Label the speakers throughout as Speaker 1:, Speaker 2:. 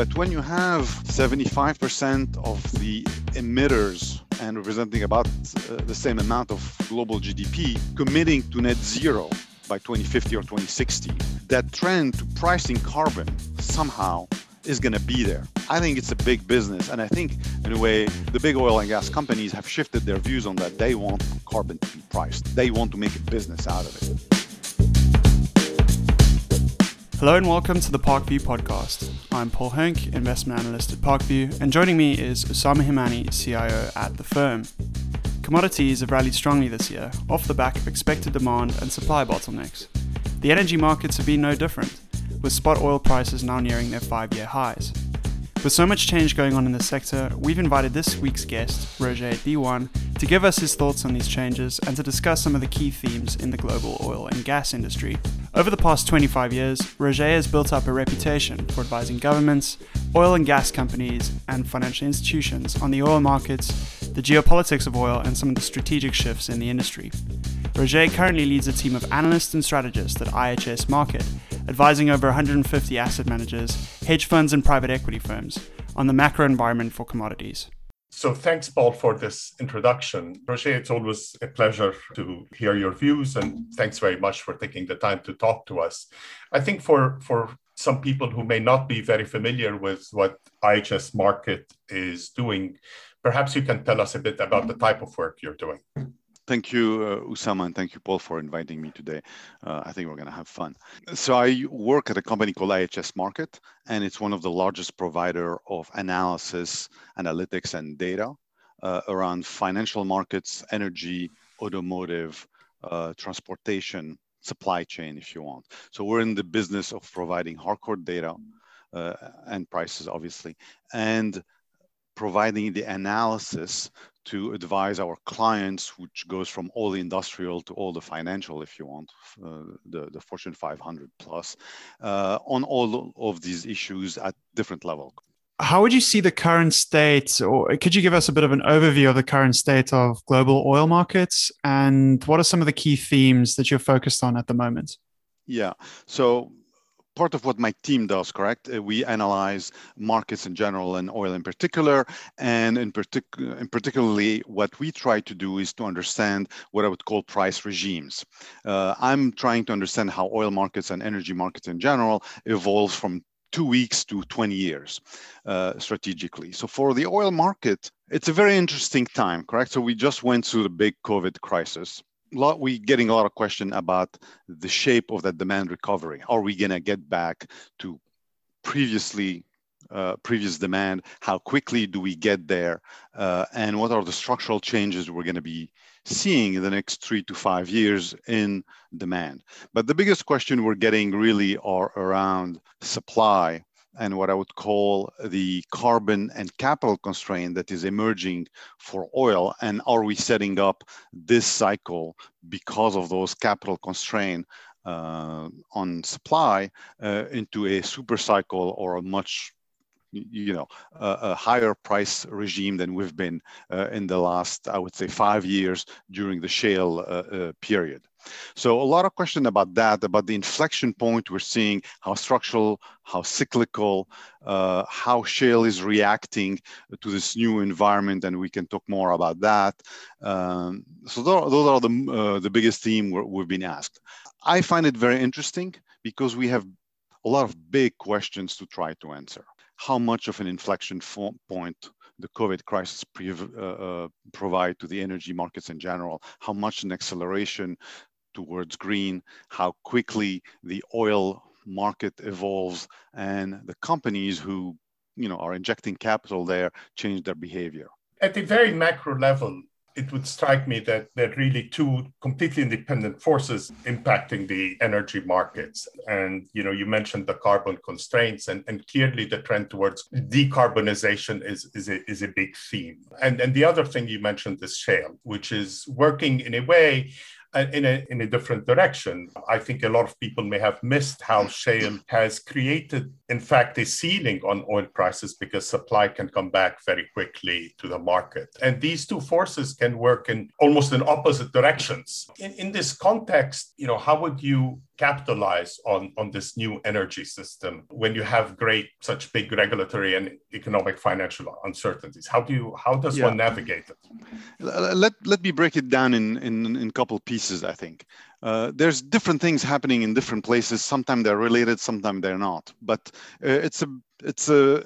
Speaker 1: But when you have 75% of the emitters and representing about uh, the same amount of global GDP committing to net zero by 2050 or 2060, that trend to pricing carbon somehow is going to be there. I think it's a big business. And I think, in a way, the big oil and gas companies have shifted their views on that. They want carbon to be priced, they want to make a business out of it.
Speaker 2: Hello and welcome to the Parkview podcast. I'm Paul Hank, investment analyst at Parkview, and joining me is Osama Himani, CIO at the firm. Commodities have rallied strongly this year, off the back of expected demand and supply bottlenecks. The energy markets have been no different, with spot oil prices now nearing their five year highs. With so much change going on in the sector, we've invited this week's guest, Roger Diwan, to give us his thoughts on these changes and to discuss some of the key themes in the global oil and gas industry. Over the past 25 years, Roger has built up a reputation for advising governments, oil and gas companies, and financial institutions on the oil markets, the geopolitics of oil, and some of the strategic shifts in the industry. Roger currently leads a team of analysts and strategists at IHS Markit advising over 150 asset managers, hedge funds, and private equity firms on the macro environment for commodities.
Speaker 3: So, thanks, Paul, for this introduction. Roger, it's always a pleasure to hear your views, and thanks very much for taking the time to talk to us. I think for, for some people who may not be very familiar with what IHS Markit is doing, perhaps you can tell us a bit about the type of work you're doing.
Speaker 1: Thank you, uh, Usama, and thank you, Paul, for inviting me today. Uh, I think we're going to have fun. So I work at a company called IHS Markit, and it's one of the largest provider of analysis, analytics, and data uh, around financial markets, energy, automotive, uh, transportation, supply chain, if you want. So we're in the business of providing hardcore data uh, and prices, obviously, and providing the analysis to advise our clients, which goes from all the industrial to all the financial, if you want, uh, the, the Fortune 500 plus, uh, on all of these issues at different level.
Speaker 2: How would you see the current state, or could you give us a bit of an overview of the current state of global oil markets, and what are some of the key themes that you're focused on at the moment?
Speaker 1: Yeah, so part of what my team does, correct? Uh, we analyze markets in general and oil in particular. And in, particular, in particularly, what we try to do is to understand what I would call price regimes. Uh, I'm trying to understand how oil markets and energy markets in general evolve from two weeks to 20 years uh, strategically. So for the oil market, it's a very interesting time, correct? So we just went through the big COVID crisis lot we getting a lot of question about the shape of that demand recovery. Are we going to get back to previously uh, previous demand? How quickly do we get there? Uh, and what are the structural changes we're going to be seeing in the next three to five years in demand? But the biggest question we're getting really are around supply and what I would call the carbon and capital constraint that is emerging for oil. And are we setting up this cycle because of those capital constraint uh, on supply uh, into a super cycle or a much you know a, a, higher price regime than we've been uh, in the last i would say five years during the shale uh, uh, period so a lot of question about that about the inflection point we're seeing how structural how cyclical uh, how shale is reacting to this new environment and we can talk more about that. Um, so those are the, uh, the biggest theme we've been asked. I find it very interesting because we have a lot of big questions to try to answer. How much of an inflection point the COVID crisis uh, uh, provide to the energy markets in general, how much an acceleration towards green, how quickly the oil market evolves, and the companies who you know are injecting capital there change their behavior.
Speaker 3: At a very macro level, it would strike me that there are really two completely independent forces impacting the energy markets. And you know, you mentioned the carbon constraints, and, and clearly the trend towards decarbonization is, is, a, is a big theme. And, and the other thing you mentioned is shale, which is working in a way Uh, in a, in a different direction. I think a lot of people may have missed how shale has created, in fact, a ceiling on oil prices because supply can come back very quickly to the market. And these two forces can work in almost in opposite directions. In, in this context, you know, how would you capitalize on, on this new energy system when you have great such big regulatory and economic financial uncertainties how do you how does yeah. one navigate it
Speaker 1: let, let me break it down in in, in a couple pieces i think uh, there's different things happening in different places. Sometimes they're related, sometimes they're not. But uh, it's a it's a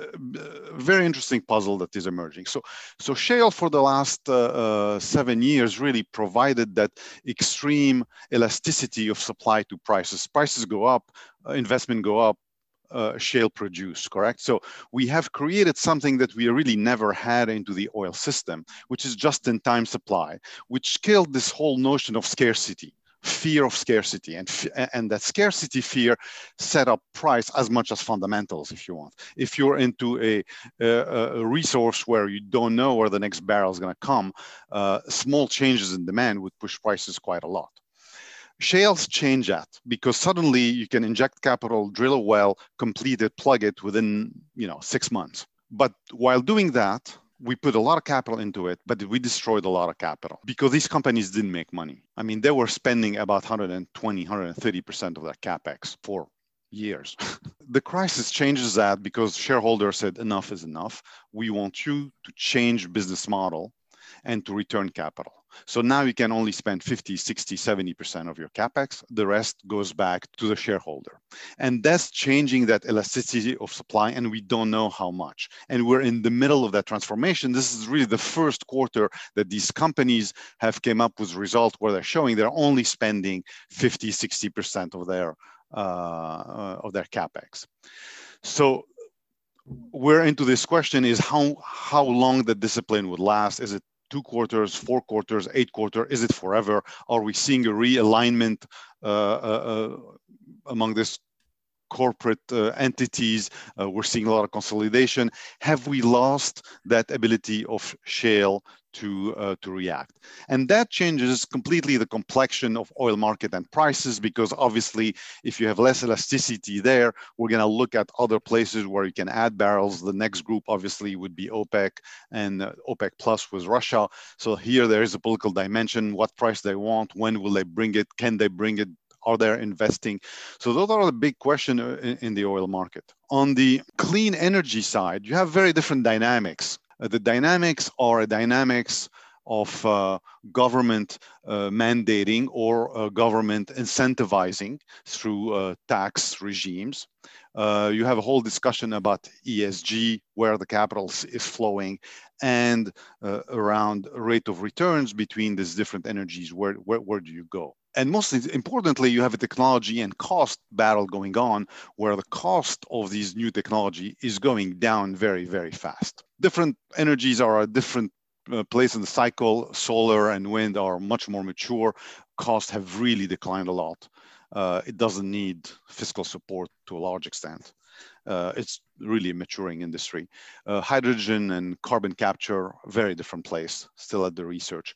Speaker 1: very interesting puzzle that is emerging. So, so shale for the last uh, uh, seven years really provided that extreme elasticity of supply to prices. Prices go up, uh, investment go up, uh, shale produce, correct? So we have created something that we really never had into the oil system, which is just-in-time supply, which killed this whole notion of scarcity fear of scarcity. And and that scarcity fear set up price as much as fundamentals if you want. If you're into a, a, a resource where you don't know where the next barrel is going to come uh, small changes in demand would push prices quite a lot shales change that because suddenly you can inject capital drill a well complete it plug it within you know six months but while doing that we put a lot of capital into it, but we destroyed a lot of capital because these companies didn't make money. I mean, they were spending about 120, 130% of their capex for years. the crisis changes that because shareholders said enough is enough. We want you to change business model and to return capital. So now you can only spend 50, 60, 70% of your capex. The rest goes back to the shareholder. And that's changing that elasticity of supply, and we don't know how much. And we're in the middle of that transformation. This is really the first quarter that these companies have came up with results where they're showing they're only spending 50, 60% of their uh, of their capex. So we're into this question is how how long the discipline would last is it two quarters, four quarters, eight quarter? Is it forever? Are we seeing a realignment uh, uh, uh among this corporate entities? We're seeing a lot of consolidation. Have we lost that ability of shale to, uh, to react. And that changes completely the complexion of oil market and prices because obviously if you have less elasticity there, we're gonna look at other places where you can add barrels. The next group obviously would be OPEC and uh, OPEC plus with Russia. So here there is a political dimension, what price they want, when will they bring it, can they bring it, are they investing? So those are the big question uh, in, in the oil market. On the clean energy side, you have very different dynamics. Uh, the dynamics are dynamics of uh, government uh, mandating or uh, government incentivizing through uh, tax regimes. Uh, you have a whole discussion about ESG, where the capital is flowing, and around rate of returns between these different energies. Where, where, where do you go? and most importantly, you have a technology and cost battle going on where the cost of these new technology is going down very, very fast. Different energies are a different uh, place in the cycle. Solar and wind are much more mature. Costs have really declined a lot. Uh, it doesn't need fiscal support to a large extent. Uh, it's really a maturing industry. Uh, hydrogen and carbon capture, very different place, still at the research.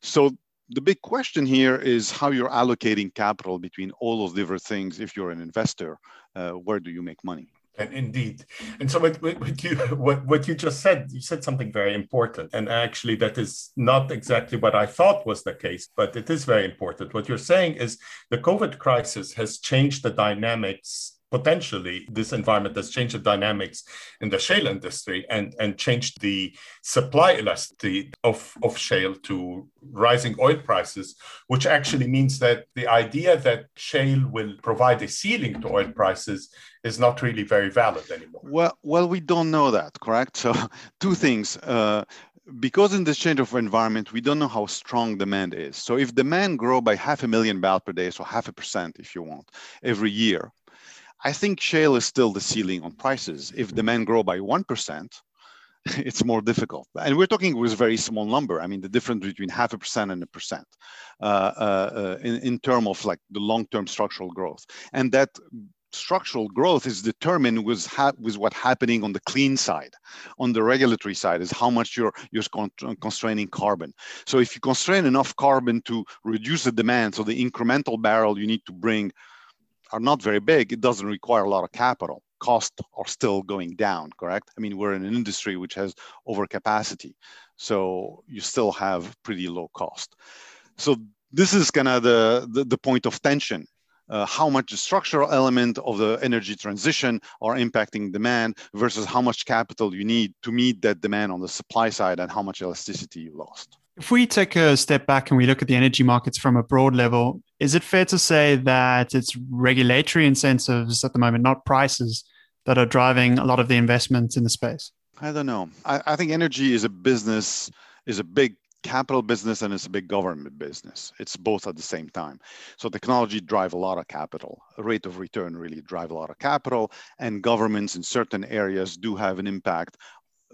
Speaker 1: So the big question here is how you're allocating capital between all those different things. If you're an investor, uh, where do you make money?
Speaker 3: And indeed, and so what, what you what, what you just said, you said something very important, and actually that is not exactly what I thought was the case, but it is very important. What you're saying is the COVID crisis has changed the dynamics potentially this environment has changed the dynamics in the shale industry and, and changed the supply elasticity of, of shale to rising oil prices, which actually means that the idea that shale will provide a ceiling to oil prices is not really very valid anymore.
Speaker 1: Well, well, we don't know that, correct? So, two things. Uh, because in this change of environment, we don't know how strong demand is. So if demand grow by half a million barrels per day, so half a percent, if you want, every year, I think shale is still the ceiling on prices. If demand grow by 1%, it's more difficult. And we're talking with a very small number. I mean, the difference between half a percent and a percent uh, uh, in, in terms of like the long-term structural growth. And that structural growth is determined with, with what's happening on the clean side. On the regulatory side is how much you're, you're con- constraining carbon. So if you constrain enough carbon to reduce the demand, so the incremental barrel you need to bring are not very big, it doesn't require a lot of capital. Costs are still going down, correct? I mean, we're in an industry which has overcapacity. So you still have pretty low cost. So this is kind of the, the, the, point of tension. uh, how much the structural element of the energy transition are impacting demand versus how much capital you need to meet that demand on the supply side and how much elasticity you lost.
Speaker 2: If we take a step back and we look at the energy markets from a broad level, is it fair to say that it's regulatory incentives at the moment, not prices, that are driving a lot of the investment in the space?
Speaker 1: I don't know. I, I think energy is a business, is a big capital business and it's a big government business. It's both at the same time. So technology drive a lot of capital. Rate of return really drive a lot of capital, and governments in certain areas do have an impact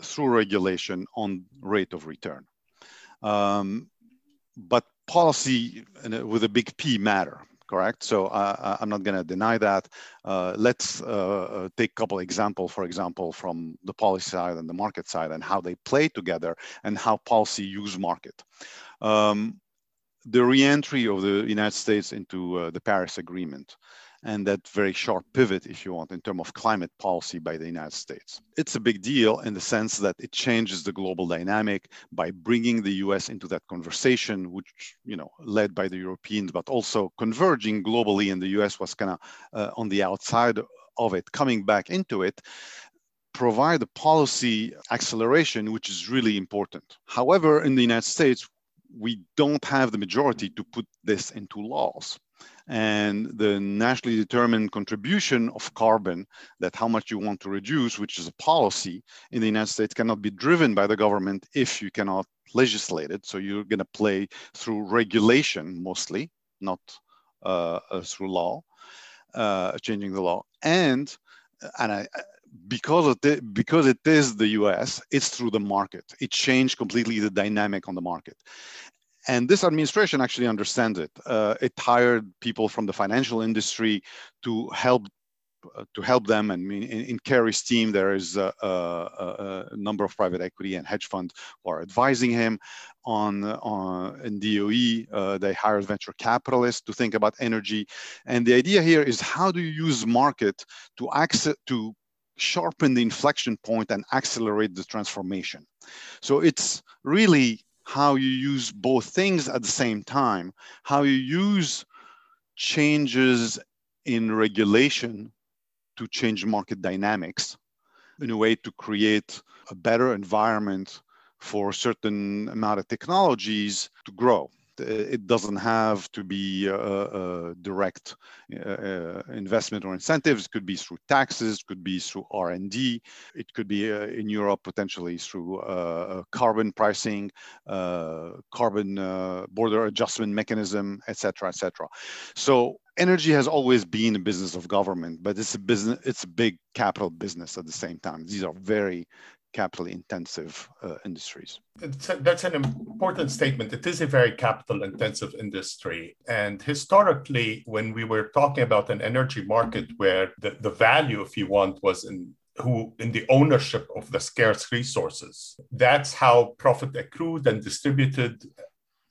Speaker 1: through regulation on rate of return. Um, but policy with a big P matter correct? So uh, uh I'm not going to deny that. Uh, let's uh, uh, take a couple examples, for example, from the policy side and the market side and how they play together and how policy use market. Um, the reentry of the United States into uh, the Paris Agreement and that very sharp pivot, if you want, in terms of climate policy by the United States. It's a big deal in the sense that it changes the global dynamic by bringing the US into that conversation, which, you know, led by the Europeans, but also converging globally, and the US was kind of uh, on the outside of it, coming back into it provide a policy acceleration, which is really important. However, in the United States, we don't have the majority to put this into laws and the nationally determined contribution of carbon that how much you want to reduce which is a policy in the united states cannot be driven by the government if you cannot legislate it so you're going to play through regulation mostly not uh, uh, through law uh, changing the law and and I, because because it is the US, it's through the market. It changed completely the dynamic on the market. And this administration actually understands it. Uh, it hired people from the financial industry to help uh, to help them. And in, Kerry's team, there is a, a, a, number of private equity and hedge fund who are advising him on, on in DOE. Uh, they hired venture capitalists to think about energy. And the idea here is how do you use market to access to sharpen the inflection point and accelerate the transformation. So it's really how you use both things at the same time, how you use changes in regulation to change market dynamics in a way to create a better environment for a certain amount of technologies to grow. Uh, it doesn't have to be uh, uh, direct uh, uh, investment or incentives. It could be through taxes, could be through R&D. It could be uh, in Europe potentially through carbon pricing, carbon border adjustment mechanism, etc., etc. So energy has always been a business of government, but it's a business. It's a big capital business at the same time. These are very capital intensive uh, industries.
Speaker 3: That's an important statement. It is a very capital intensive industry. And historically, when we were talking about an energy market where the, the value, if you want, was in who in the ownership of the scarce resources. That's how profit accrued and distributed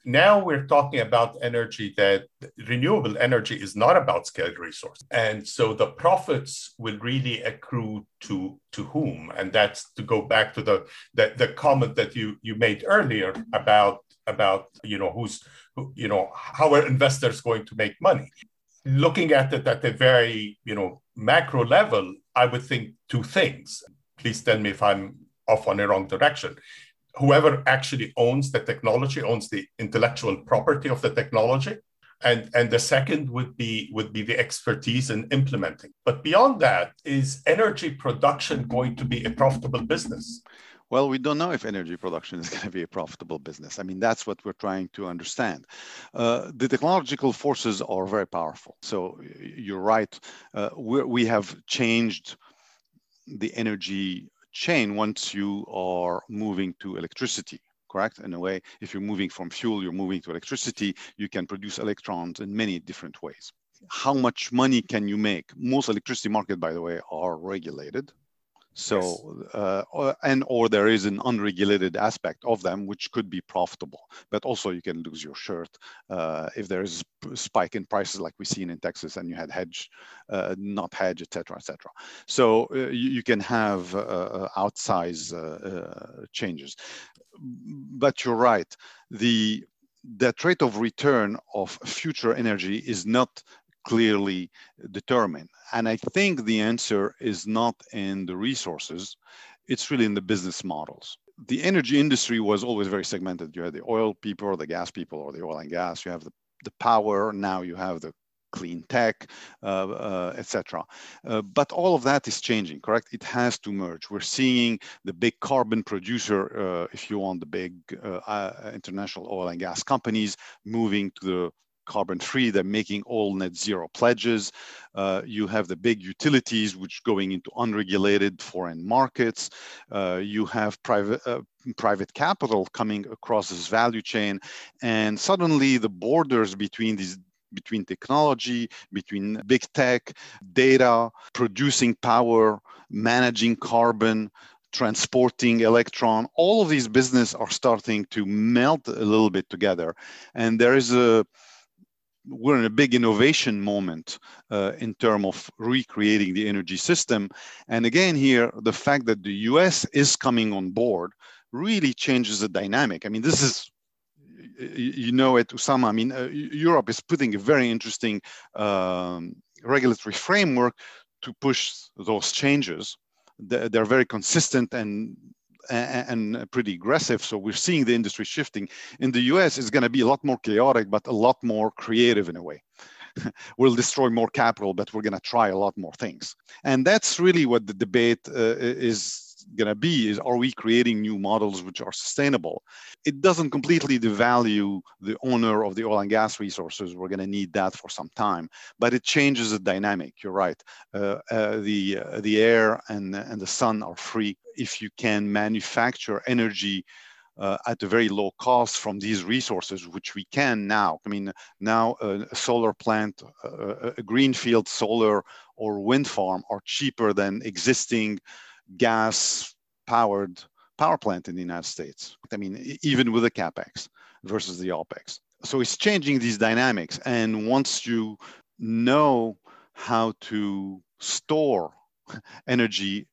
Speaker 3: now we're talking about energy that renewable energy is not about scarce resource. And so the profits will really accrue to, to whom? And that's to go back to the, the, the comment that you, you made earlier about, about, you know, who's, who, you know, how are investors going to make money? Looking at it at a very, you know, macro level, I would think two things. Please tell me if I'm off on a wrong direction whoever actually owns the technology owns the intellectual property of the technology and and the second would be would be the expertise in implementing but beyond that is energy production going to be a profitable business
Speaker 1: well, we don't know if energy production is going to be a profitable business. I mean, that's what we're trying to understand. Uh, the technological forces are very powerful. So you're right. Uh, we have changed the energy chain once you are moving to electricity correct? In a way if you're moving from fuel you're moving to electricity you can produce electrons in many different ways. How much money can you make? Most electricity market by the way are regulated so, uh, and or there is an unregulated aspect of them which could be profitable, but also you can lose your shirt uh, if there is a spike in prices like we've seen in Texas and you had hedge, uh, not hedge, etc., etc. So uh, you, you, can have uh, uh, outsize changes. But you're right. The that rate of return of future energy is not clearly determine? And I think the answer is not in the resources, it's really in the business models. The energy industry was always very segmented. You had the oil people or the gas people or the oil and gas. You have the, the power. Now you have the clean tech, uh, uh, etc. Uh, but all of that is changing, correct? It has to merge. We're seeing the big carbon producer, uh, if you want, the big uh, uh, international oil and gas companies moving to the carbon free. They're making all net zero pledges. Uh, you have the big utilities which going into unregulated foreign markets. Uh, you have private uh, private capital coming across this value chain, and suddenly the borders between these between technology, between big tech, data, producing power, managing carbon, transporting electron all of these business are starting to melt a little bit together and there is a we're in a big innovation moment uh, in terms of recreating the energy system and again here the fact that the us is coming on board really changes the dynamic i mean this is you know it, Usama. I mean, uh, Europe is putting a very interesting um, regulatory framework to push those changes. They're very consistent and and pretty aggressive. So we're seeing the industry shifting. In the US, it's going to be a lot more chaotic, but a lot more creative in a way. we'll destroy more capital, but we're going to try a lot more things. And that's really what the debate uh, is going to be is are we creating new models which are sustainable? It doesn't completely devalue the owner of the oil and gas resources. We're going to need that for some time, but it changes the dynamic. You're right. Uh, uh, the uh, the air and and the sun are free if you can manufacture energy. Uh, at a very low cost from these resources, which we can now. I mean, now uh, a solar plant, uh, a greenfield solar or wind farm are cheaper than existing gas powered power plant in the United States. I mean, even with the capex versus the opex. So it's changing these dynamics. And once you know how to store energy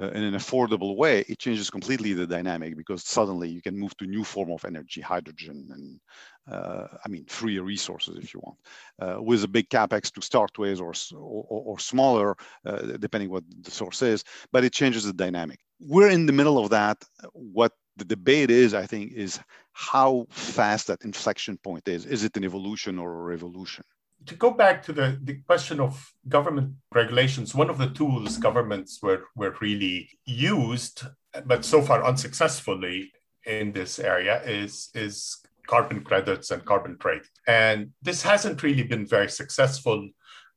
Speaker 1: uh, in an affordable way, it changes completely the dynamic because suddenly you can move to new form of energy, hydrogen, and I mean free resources if you want, uh, with a big capex to start with or or, or smaller, uh, depending what the source is. But it changes the dynamic. We're in the middle of that. What the debate is, I think, is how fast that inflection point is. Is it an evolution or a revolution?
Speaker 3: to go back to the, the question of government regulations, one of the tools governments were, were really used, but so far unsuccessfully in this area is, is carbon credits and carbon trade. And this hasn't really been very successful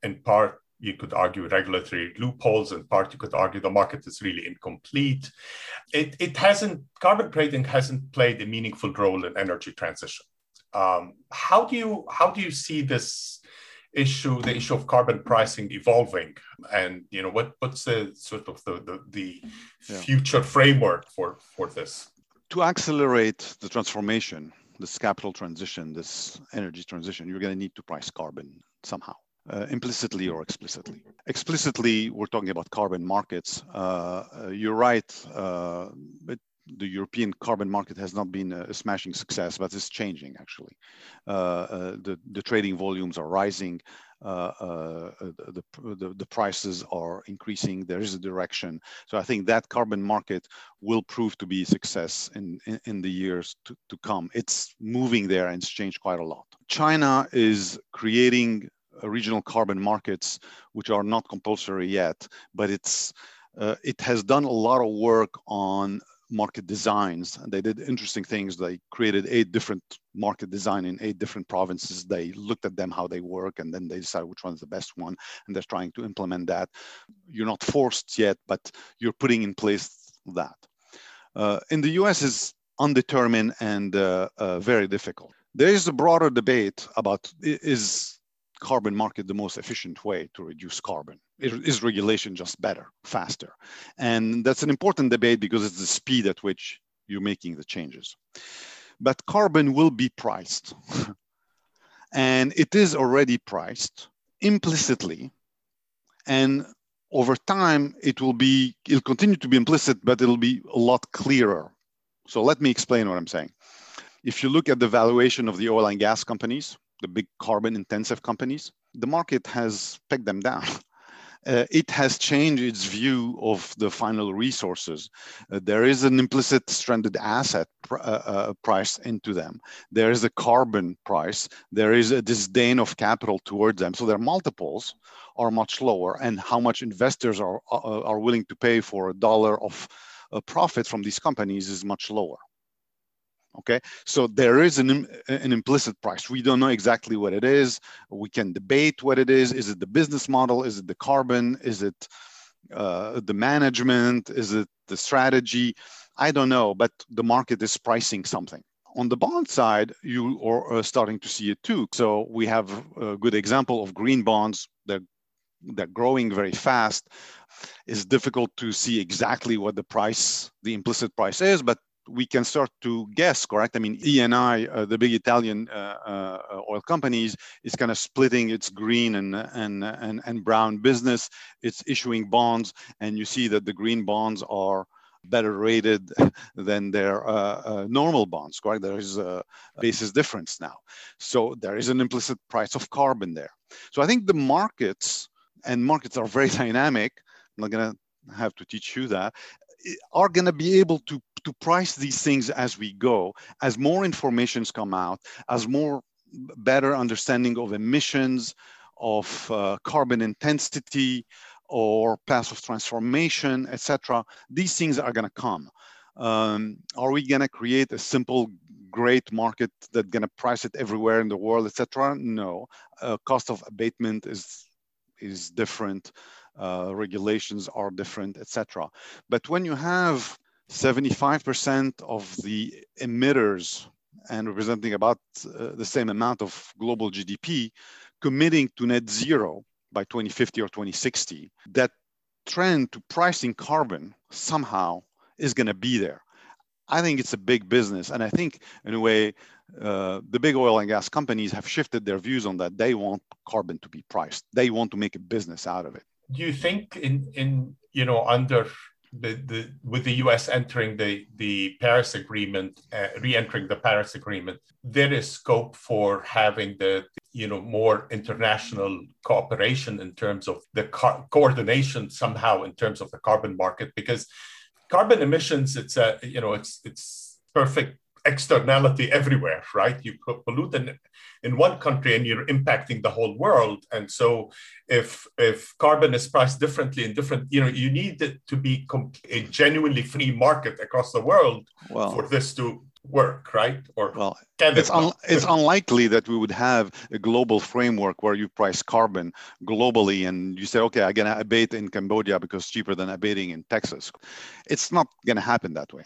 Speaker 3: in part you could argue regulatory loopholes in part you could argue the market is really incomplete it, it hasn't carbon trading hasn't played a meaningful role in energy transition um, how do you how do you see this issue, the issue of carbon pricing evolving, and you know what what's the sort of the the, the yeah. future framework for for this?
Speaker 1: To accelerate the transformation, this capital transition, this energy transition, you're going to need to price carbon somehow. Uh, implicitly or explicitly. Explicitly, we're talking about carbon markets. Uh, uh, you're right, uh, the European carbon market has not been a smashing success, but it's changing actually. Uh, uh, the, the trading volumes are rising, Uh, uh, uh, the, the, the, prices are increasing, there is a direction. So I think that carbon market will prove to be a success in, in, in the years to, to come. It's moving there and it's changed quite a lot. China is creating regional carbon markets, which are not compulsory yet, but it's uh, it has done a lot of work on market designs. And they did interesting things. They created eight different market design in eight different provinces. They looked at them, how they work, and then they decided which one's the best one. And they're trying to implement that. You're not forced yet, but you're putting in place that. Uh, in the US is undetermined and uh, uh, very difficult. There is a broader debate about is carbon market the most efficient way to reduce carbon? Is regulation just better, faster? And that's an important debate because it's the speed at which you're making the changes. But carbon will be priced. and it is already priced implicitly. And over time, it will be, it'll continue to be implicit, but it'll be a lot clearer. So let me explain what I'm saying. If you look at the valuation of the oil and gas companies, the big carbon intensive companies, the market has pegged them down. Uh, it has changed its view of the final resources. Uh, there is an implicit stranded asset pr- uh, uh, price into them. There is a carbon price. There is a disdain of capital towards them. So their multiples are much lower, and how much investors are uh, are willing to pay for a dollar of profit from these companies is much lower okay? So there is an, an implicit price. We don't know exactly what it is. We can debate what it is. Is it the business model? Is it the carbon? Is it uh, the management? Is it the strategy? I don't know but the market is pricing something. On the bond side you are starting to see it too. So we have a good example of green bonds that they're growing very fast. It's difficult to see exactly what the price the implicit price is but we can start to guess, correct? I mean, Eni, uh, the big Italian uh, uh, oil companies, is kind of splitting its green and, and, and, and brown business. It's issuing bonds, and you see that the green bonds are better rated than their uh, uh, normal bonds, correct? There is a basis difference now. So there is an implicit price of carbon there. So I think the markets, and markets are very dynamic, I'm not going to have to teach you that, are going to be able to to price these things as we go, as more informations come out, as more better understanding of emissions, of uh, carbon intensity, or path of transformation, etc. These things are going to come. Um, are we going to create a simple, great market that's going to price it everywhere in the world, etc.? No. Uh, cost of abatement is is different. Uh, regulations are different, etc. But when you have 75% of the emitters and representing about uh, the same amount of global GDP committing to net zero by 2050 or 2060, that trend to pricing carbon somehow is going to be there. I think it's a big business. And I think, in a way, uh, the big oil and gas companies have shifted their views on that. They want carbon to be priced, they want to make a business out of it.
Speaker 3: Do you think, in, in you know, under the, the with the U.S. entering the the Paris Agreement, uh, re-entering the Paris Agreement, there is scope for having the you know more international cooperation in terms of the co- coordination somehow in terms of the carbon market because carbon emissions it's a you know it's it's perfect externality everywhere, right? You pollute in, in one country and you're impacting the whole world. And so if if carbon is priced differently in different, you know, you need it to be a genuinely free market across the world well, for this to work, right?
Speaker 1: Or well, it's, un- it's unlikely that we would have a global framework where you price carbon globally and you say, okay, I'm going to abate in Cambodia because it's cheaper than abating in Texas. It's not going to happen that way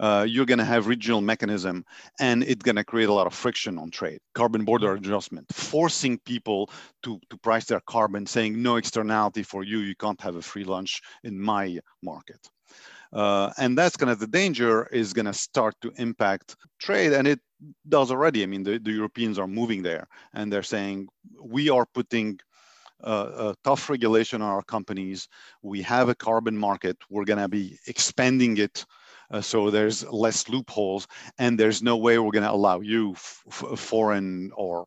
Speaker 1: uh, you're going to have regional mechanism and it's going to create a lot of friction on trade carbon border adjustment forcing people to, to price their carbon saying no externality for you you can't have a free lunch in my market uh, and that's kind of the danger is going to start to impact trade and it does already i mean the, the europeans are moving there and they're saying we are putting uh, tough regulation on our companies. We have a carbon market. We're going to be expanding it uh, so there's less loopholes, and there's no way we're going to allow you foreign or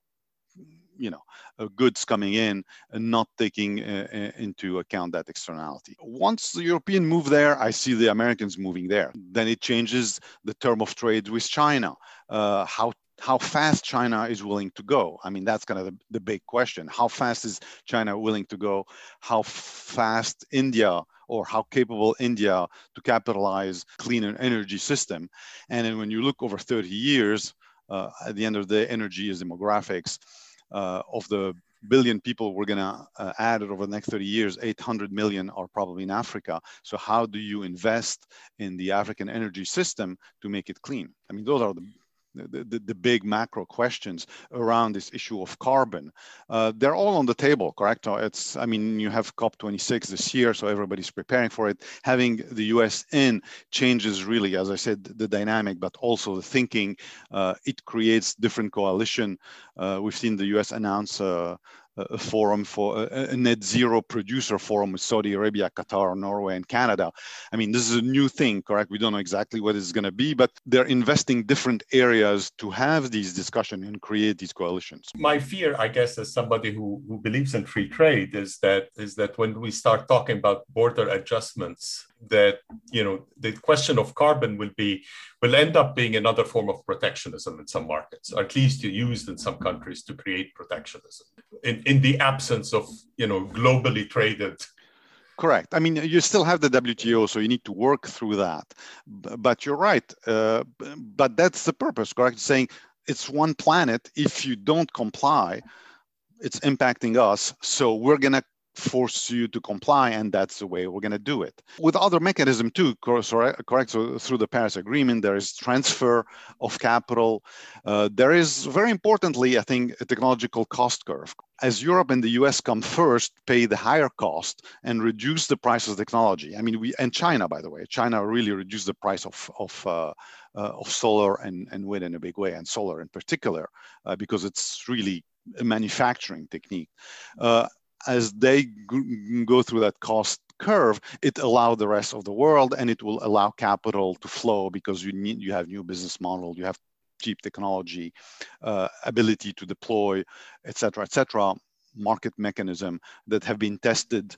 Speaker 1: you know uh, goods coming in and not taking uh, uh, into account that externality. Once the european move there i see the americans moving there. Then it changes the term of trade with china. Uh, how how fast China is willing to go. I mean, that's kind of the, the, big question. How fast is China willing to go? How fast India or how capable India to capitalize cleaner energy system. And then when you look over 30 years, uh, at the end of the day, energy is demographics. Uh, of the billion people we're going to uh, add over the next 30 years, 800 million are probably in Africa. So how do you invest in the African energy system to make it clean? I mean, those are the the, the, big macro questions around this issue of carbon. Uh, they're all on the table, correct? It's, I mean, you have COP26 this year, so everybody's preparing for it. Having the US in changes really, as I said, the dynamic, but also the thinking. Uh, it creates different coalition. Uh, we've seen the US announce uh, a forum for uh, a, a, net zero producer forum with Saudi Arabia, Qatar, Norway, and Canada. I mean, this is a new thing, correct? We don't know exactly what it's going to be, but they're investing different areas to have these discussions and create these coalitions.
Speaker 3: My fear, I guess, as somebody who, who believes in free trade, is that is that when we start talking about border adjustments, that you know the question of carbon will be will end up being another form of protectionism in some markets, or at least used in some countries to create protectionism in, in the absence of you know globally traded
Speaker 1: Correct. I mean, you still have the WTO, so you need to work through that. But you're right. Uh, but that's the purpose, correct? Saying it's one planet. If you don't comply, it's impacting us. So we're going to force you to comply and that's the way we're going to do it. With other mechanism too correct? So through the paris agreement there is transfer of capital. Uh, there is very importantly i think a technological cost curve. As europe and the us come first pay the higher cost and reduce the price of technology. I mean we and china by the way. China really reduced the price of of uh, uh, of solar and, and wind in a big way and solar in particular uh, because it's really a manufacturing technique. Uh, as they go through that cost curve, it allow the rest of the world and it will allow capital to flow because you need you have new business model, you have cheap technology, uh, ability to deploy, et cetera, et cetera, market mechanism that have been tested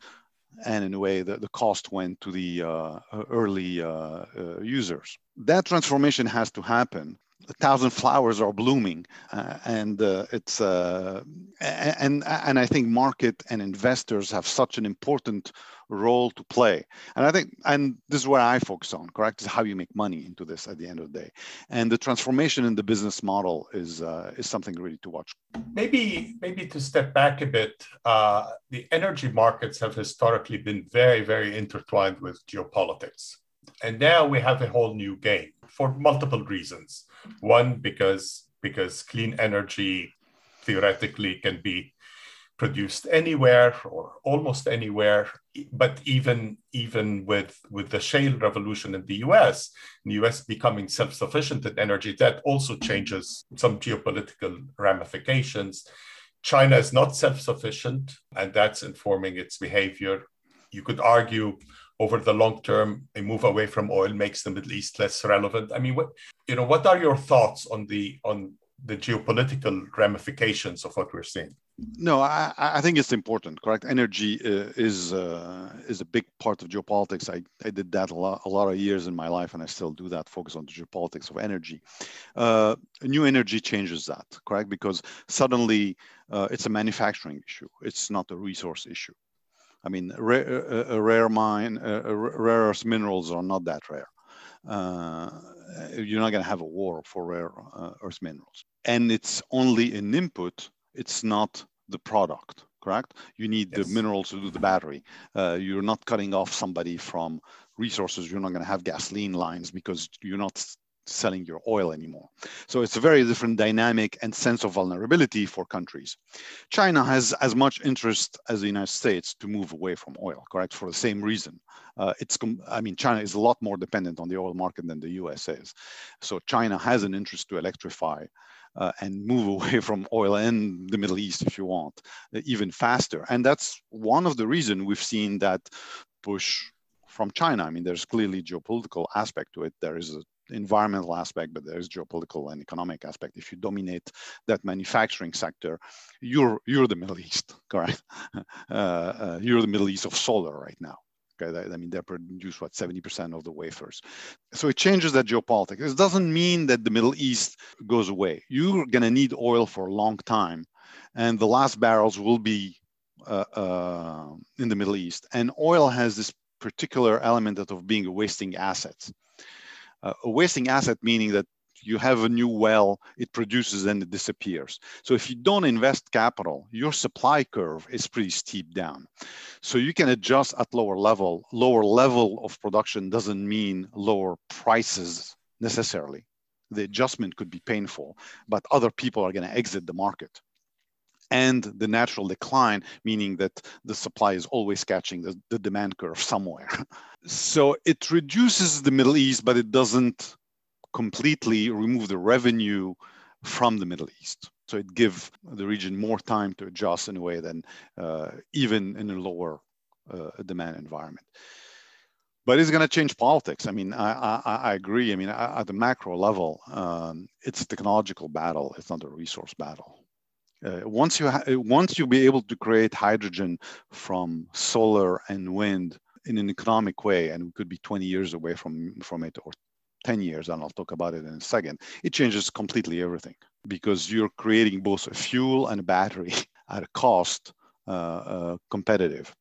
Speaker 1: and in a way the, the cost went to the uh, early uh, uh users. That transformation has to happen a thousand flowers are blooming, uh, and uh, it's uh, and and I think market and investors have such an important role to play. And I think and this is where I focus on. Correct is how you make money into this at the end of the day, and the transformation in the business model is uh, is something really to watch.
Speaker 3: Maybe maybe to step back a bit, uh, the energy markets have historically been very very intertwined with geopolitics, and now we have a whole new game for multiple reasons. One, because because clean energy theoretically can be produced anywhere or almost anywhere but even even with with the shale revolution in the US the US becoming self-sufficient in energy that also changes some geopolitical ramifications China is not self-sufficient and that's informing its behavior you could argue over the long term, a move away from oil makes the Middle East less relevant. I mean, what you know, what are your thoughts on the on the geopolitical ramifications of what we're seeing?
Speaker 1: No, I, I think it's important. Correct. Energy uh, is uh, is a big part of geopolitics. I, I did that a lot a lot of years in my life, and I still do that. Focus on the geopolitics of energy. Uh, new energy changes that. Correct, because suddenly uh, it's a manufacturing issue. It's not a resource issue. I mean, rare, a, a rare mine, rare earth minerals are not that rare. Uh, you're not going to have a war for rare uh, earth minerals. And it's only an input, it's not the product, correct? You need yes. the minerals to do the battery. Uh, you're not cutting off somebody from resources. You're not going to have gasoline lines because you're not selling your oil anymore. So it's a very different dynamic and sense of vulnerability for countries. China has as much interest as the United States to move away from oil, correct? For the same reason. Uh, it's, I mean, China is a lot more dependent on the oil market than the US is. So China has an interest to electrify uh, and move away from oil and the Middle East, if you want, even faster. And that's one of the reasons we've seen that push from China. I mean, there's clearly geopolitical aspect to it. There is a environmental aspect, but there's geopolitical and economic aspect. If you dominate that manufacturing sector, you're you're the Middle East, correct? Uh, uh, you're the Middle East of solar right now. Okay, I mean they produce what 70% of the wafers. So it changes that geopolitics. It doesn't mean that the Middle East goes away. You're gonna need oil for a long time, and the last barrels will be uh, uh, in the Middle East. And oil has this particular element of being a wasting assets uh, a wasting asset meaning that you have a new well, it produces and it disappears. So if you don't invest capital, your supply curve is pretty steep down. So you can adjust at lower level. Lower level of production doesn't mean lower prices necessarily. The adjustment could be painful, but other people are going to exit the market. And the natural decline, meaning that the supply is always catching the, the demand curve somewhere. so it reduces the Middle East, but it doesn't completely remove the revenue from the Middle East. So it gives the region more time to adjust in a way than uh, even in a lower uh, demand environment. But it's going to change politics. I mean, I, I, I agree. I mean, at the macro level, um, it's a technological battle. It's not a resource battle. Uh, once you ha- once you be able to create hydrogen from solar and wind in an economic way, and we could be 20 years away from from it, or 10 years, and I'll talk about it in a second, it changes completely everything because you're creating both a fuel and a battery at a cost uh, uh, competitive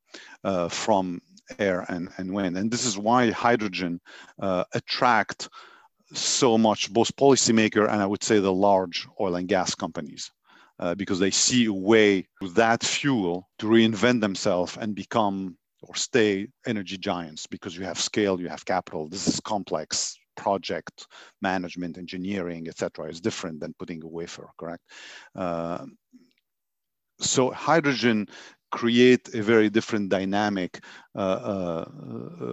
Speaker 1: uh, from air and, and wind. And this is why hydrogen uh, attract so much both policymaker and I would say the large oil and gas companies. Uh, because they see a way with that fuel to reinvent themselves and become or stay energy giants because you have scale, you have capital. This is complex project management, engineering, etc. is different than putting a wafer, correct? Uh, so hydrogen create a very different dynamic uh, uh,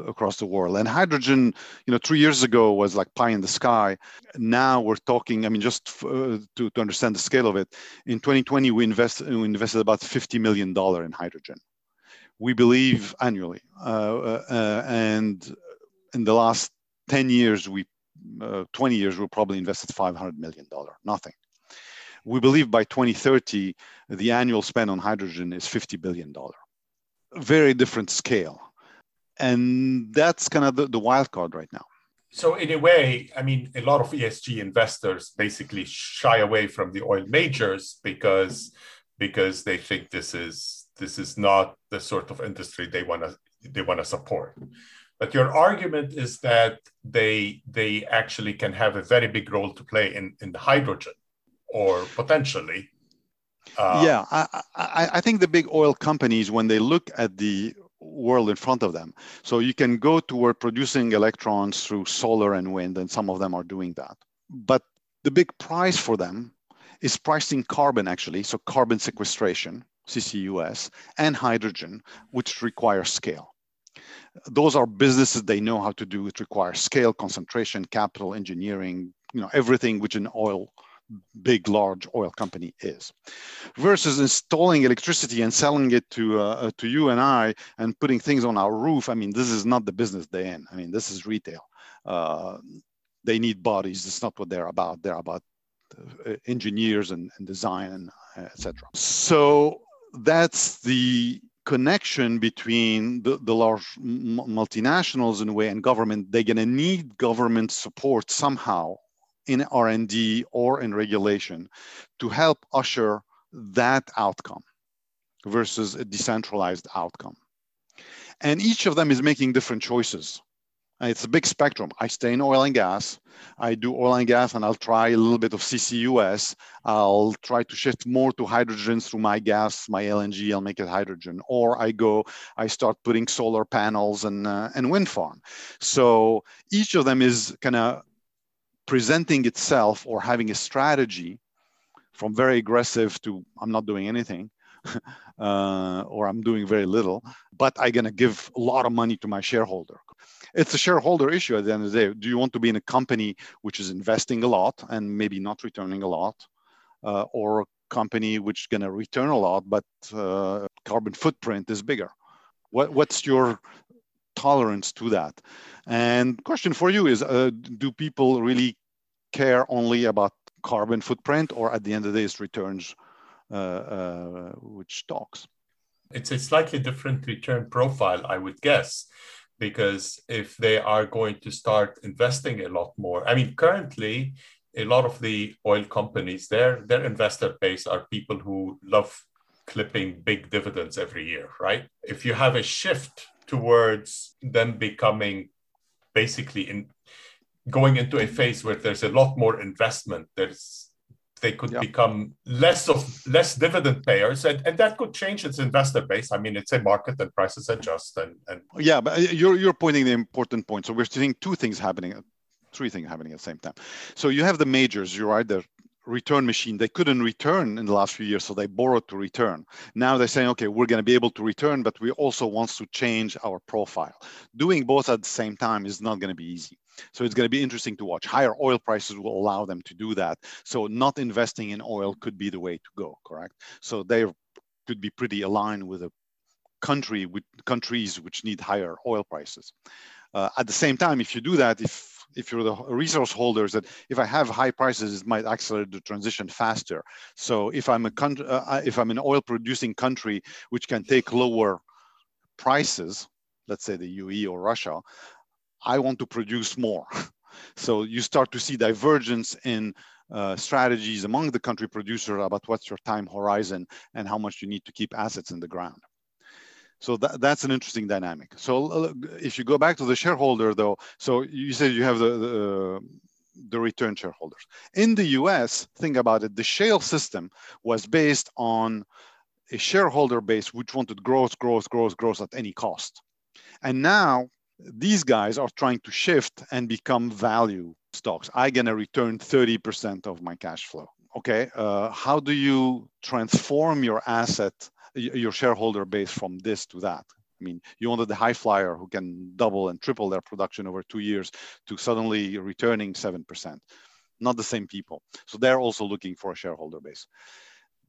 Speaker 1: across the world. And hydrogen, you know, three years ago was like pie in the sky. Now we're talking. I mean, just uh, to, to understand the scale of it, in 2020 we invest we invested about 50 million dollar in hydrogen. We believe annually, uh, uh, and in the last 10 years, we uh, 20 years, we'll probably invested 500 million dollar. Nothing we believe by 2030, the annual spend on hydrogen is $50 billion. Very different scale. And that's kind of the, the wild card right now.
Speaker 3: So, in a way, I mean, a lot of ESG investors basically shy away from the oil majors because because they think this is this is not the sort of industry they want to they want to support. But your argument is that they they actually can have a very big role to play in, in the hydrogen or potentially.
Speaker 1: Uh, yeah, I, I, I think the big oil companies, when they look at the world in front of them, so you can go toward producing electrons through solar and wind, and some of them are doing that. But the big prize for them is pricing carbon, actually, so carbon sequestration, CCUS, and hydrogen, which requires scale those are businesses they know how to do it requires scale concentration capital engineering you know everything which an oil big, large oil company is, versus installing electricity and selling it to uh, uh, to you and I and putting things on our roof. I mean, this is not the business they're in. I mean, this is retail. Uh, they need bodies. It's not what they're about. They're about uh, engineers and, and design and uh, etc. So that's the connection between the, the large multinationals in a way and government they're going to need government support somehow in R&D or in regulation to help usher that outcome versus a decentralized outcome. And each of them is making different choices. It's a big spectrum. I stay in oil and gas. I do oil and gas, and I'll try a little bit of CCUS. I'll try to shift more to hydrogen through my gas, my LNG. I'll make it hydrogen. Or I go, I start putting solar panels and uh, and wind farm. So each of them is kind of presenting itself or having a strategy from very aggressive to I'm not doing anything uh, or I'm doing very little, but I'm going to give a lot of money to my shareholder. It's a shareholder issue at the end of the day. Do you want to be in a company which is investing a lot and maybe not returning a lot, uh, or a company which is going to return a lot but uh, carbon footprint is bigger? What, what's your tolerance to that. And question for you is, uh, do people really care only about carbon footprint or at the end of the day it's returns uh, uh, which talks?
Speaker 3: It's a slightly different return profile, I would guess, because if they are going to start investing a lot more, I mean, currently, a lot of the oil companies, their, their investor base are people who love clipping big dividends every year, right? If you have a shift towards them becoming basically in going into a phase where there's a lot more investment. There's they could yeah. become less of less dividend payers and, and that could change its investor base. I mean it's a market and prices adjust and, and
Speaker 1: yeah but uh, you're you're pointing the important point. So we're seeing two things happening three things happening at the same time. So you have the majors you're right they're return machine. They couldn't return in the last few years, so they borrowed to return. Now they're saying, okay, we're going to be able to return, but we also want to change our profile. Doing both at the same time is not going to be easy. So it's going to be interesting to watch. Higher oil prices will allow them to do that. So not investing in oil could be the way to go, correct? So they could be pretty aligned with a country with countries which need higher oil prices. Uh, at the same time, if you do that, if if you're the resource holders, that if I have high prices, it might accelerate the transition faster. So if I'm a country, uh, if I'm an oil producing country which can take lower prices, let's say the UAE or Russia, I want to produce more. so you start to see divergence in uh, strategies among the country producer about what's your time horizon and how much you need to keep assets in the ground. So that, that's an interesting dynamic. So uh, if you go back to the shareholder though, so you said you have the, the, the return shareholders. In the US, think about it, the shale system was based on a shareholder base which wanted growth, growth, growth, growth at any cost. And now these guys are trying to shift and become value stocks. I'm gonna return 30% of my cash flow. Okay, uh, how do you transform your asset your shareholder base from this to that. I mean, you wanted the high flyer who can double and triple their production over two years to suddenly returning 7%. Not the same people. So they're also looking for a shareholder base.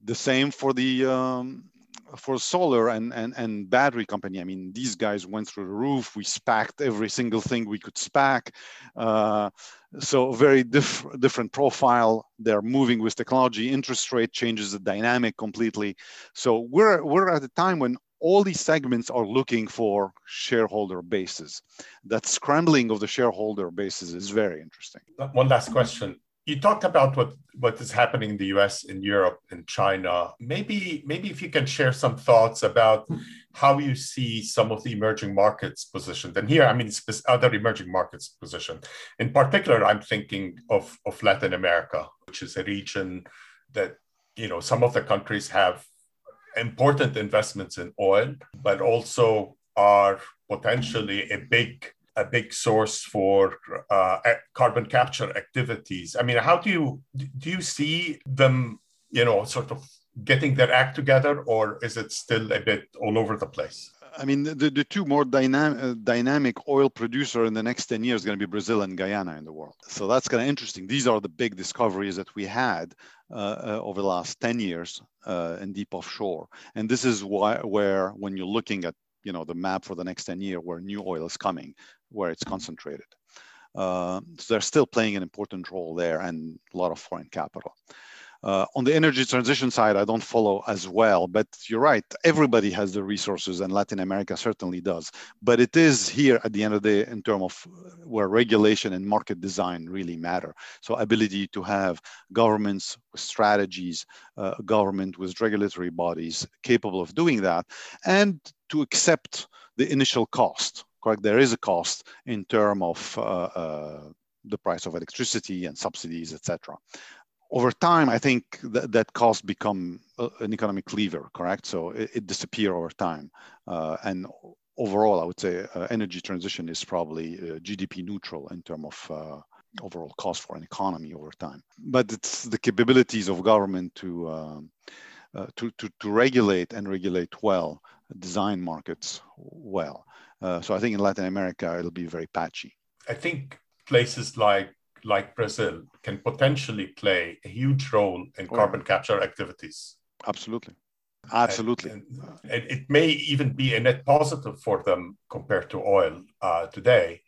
Speaker 1: The same for the um, for solar and, and, and battery company, I mean, these guys went through the roof. We spacked every single thing we could spack. Uh, so very diff- different profile. They're moving with technology. Interest rate changes the dynamic completely. So we're, we're at a time when all these segments are looking for shareholder bases. That scrambling of the shareholder bases is very interesting.
Speaker 3: One last question you talked about what what is happening in the US, in Europe, in China. Maybe maybe if you can share some thoughts about how you see some of the emerging markets positioned. And here, I mean, other emerging markets positioned. In particular, I'm thinking of of Latin America, which is a region that you know some of the countries have important investments in oil, but also are potentially a big a big source for uh, carbon capture activities. I mean, how do you do you see them, you know, sort of getting their act together, or is it still a bit all over the place?
Speaker 1: I mean, the, the two more dynamic, uh, dynamic oil producer in the next 10 years going to be Brazil and Guyana in the world. So that's kind of interesting. These are the big discoveries that we had uh, uh, over the last 10 years uh, in deep offshore. And this is why, where, when you're looking at you know the map for the next 10 year where new oil is coming where it's concentrated. Uh, so they're still playing an important role there and a lot of foreign capital. Uh, on the energy transition side, I don't follow as well, but you're right. Everybody has the resources, and Latin America certainly does. But it is here at the end of the day in terms of where regulation and market design really matter. So, ability to have governments with strategies, uh, government with regulatory bodies capable of doing that, and to accept the initial cost correct? There is a cost in terms of uh, uh, the price of electricity and subsidies, etc. Over time, I think that, that cost become uh, an economic lever, correct? So it, it disappear over time. Uh, and overall, I would say uh, energy transition is probably uh, GDP neutral in terms of overall cost for an economy over time. But it's the capabilities of government to, um, to, to, to regulate and regulate well, design markets well. Uh, so I think in Latin America it'll be very patchy.
Speaker 3: I think places like like Brazil can potentially play a huge role in oh, carbon capture activities.
Speaker 1: Absolutely. Absolutely.
Speaker 3: And, and, it may even be a net positive for them compared to oil uh, today.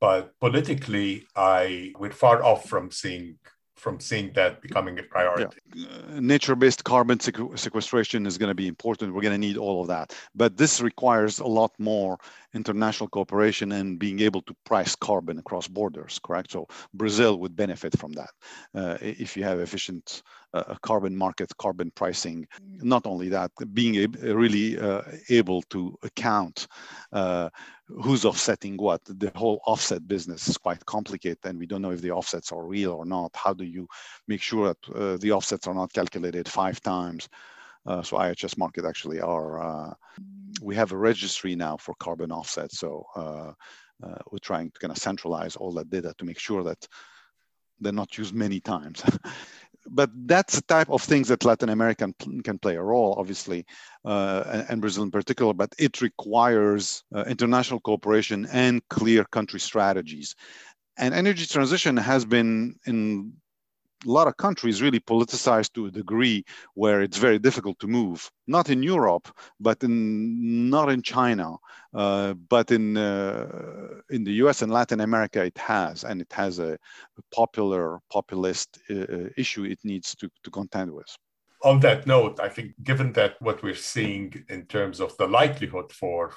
Speaker 3: But politically, I we're far off from seeing from seeing that becoming a priority.
Speaker 1: Yeah. Uh, nature-based carbon sequestration is going to be important. We're going to need all of that, but this requires a lot more international cooperation and being able to price carbon across borders. Correct. So Brazil would benefit from that uh, if you have efficient uh, carbon market, carbon pricing. Not only that, being really uh, able to account uh, who's offsetting what. The whole offset business is quite complicated, and we don't know if the offsets are real or not. How do you make sure that uh, the offsets are not calculated five times? Uh, so IHS Markit actually are. Uh, we have a registry now for carbon offsets. So uh, uh, we're trying to kind of centralize all that data to make sure that they're not used many times. but that's the type of things that Latin America can play a role, obviously, uh, and, and, Brazil in particular. But it requires uh, international cooperation and clear country strategies. And energy transition has been in a lot of countries really politicized to a degree where it's very difficult to move. Not in Europe, but in not in China, uh, but in uh, in the U.S. and Latin America, it has, and it has a, popular populist uh, uh, issue it needs to to contend with.
Speaker 3: On that note, I think given that what we're seeing in terms of the likelihood for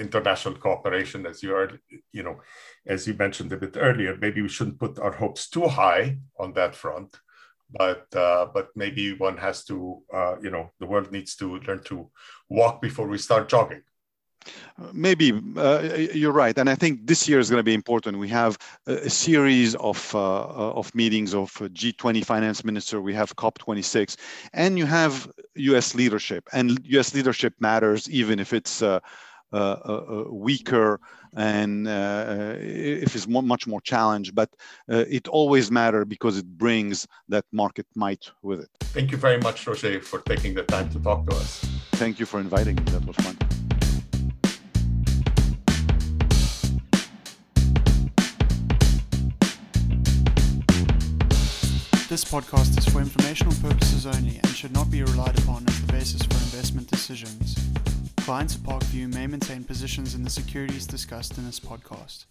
Speaker 3: international cooperation, as you are, you know, as you mentioned a bit earlier, maybe we shouldn't put our hopes too high on that front. But uh, but maybe one has to, uh, you know, the world needs to learn to walk before we start jogging.
Speaker 1: Maybe uh, you're right, and I think this year is going to be important. We have a, series of uh, of meetings of G20 finance minister. We have COP26, and you have U.S. leadership, and U.S. leadership matters even if it's uh, uh, uh, Uh, uh, uh, weaker and uh, if it's more, much more challenged, but it always matters because it brings that market might with it.
Speaker 3: Thank you very much, Roger, for taking the time to talk to us.
Speaker 1: Thank you for inviting me. That was fun.
Speaker 2: This podcast is for informational purposes only and should not be relied upon as the basis for investment decisions. Clients of Parkview may maintain positions in the securities discussed in this podcast.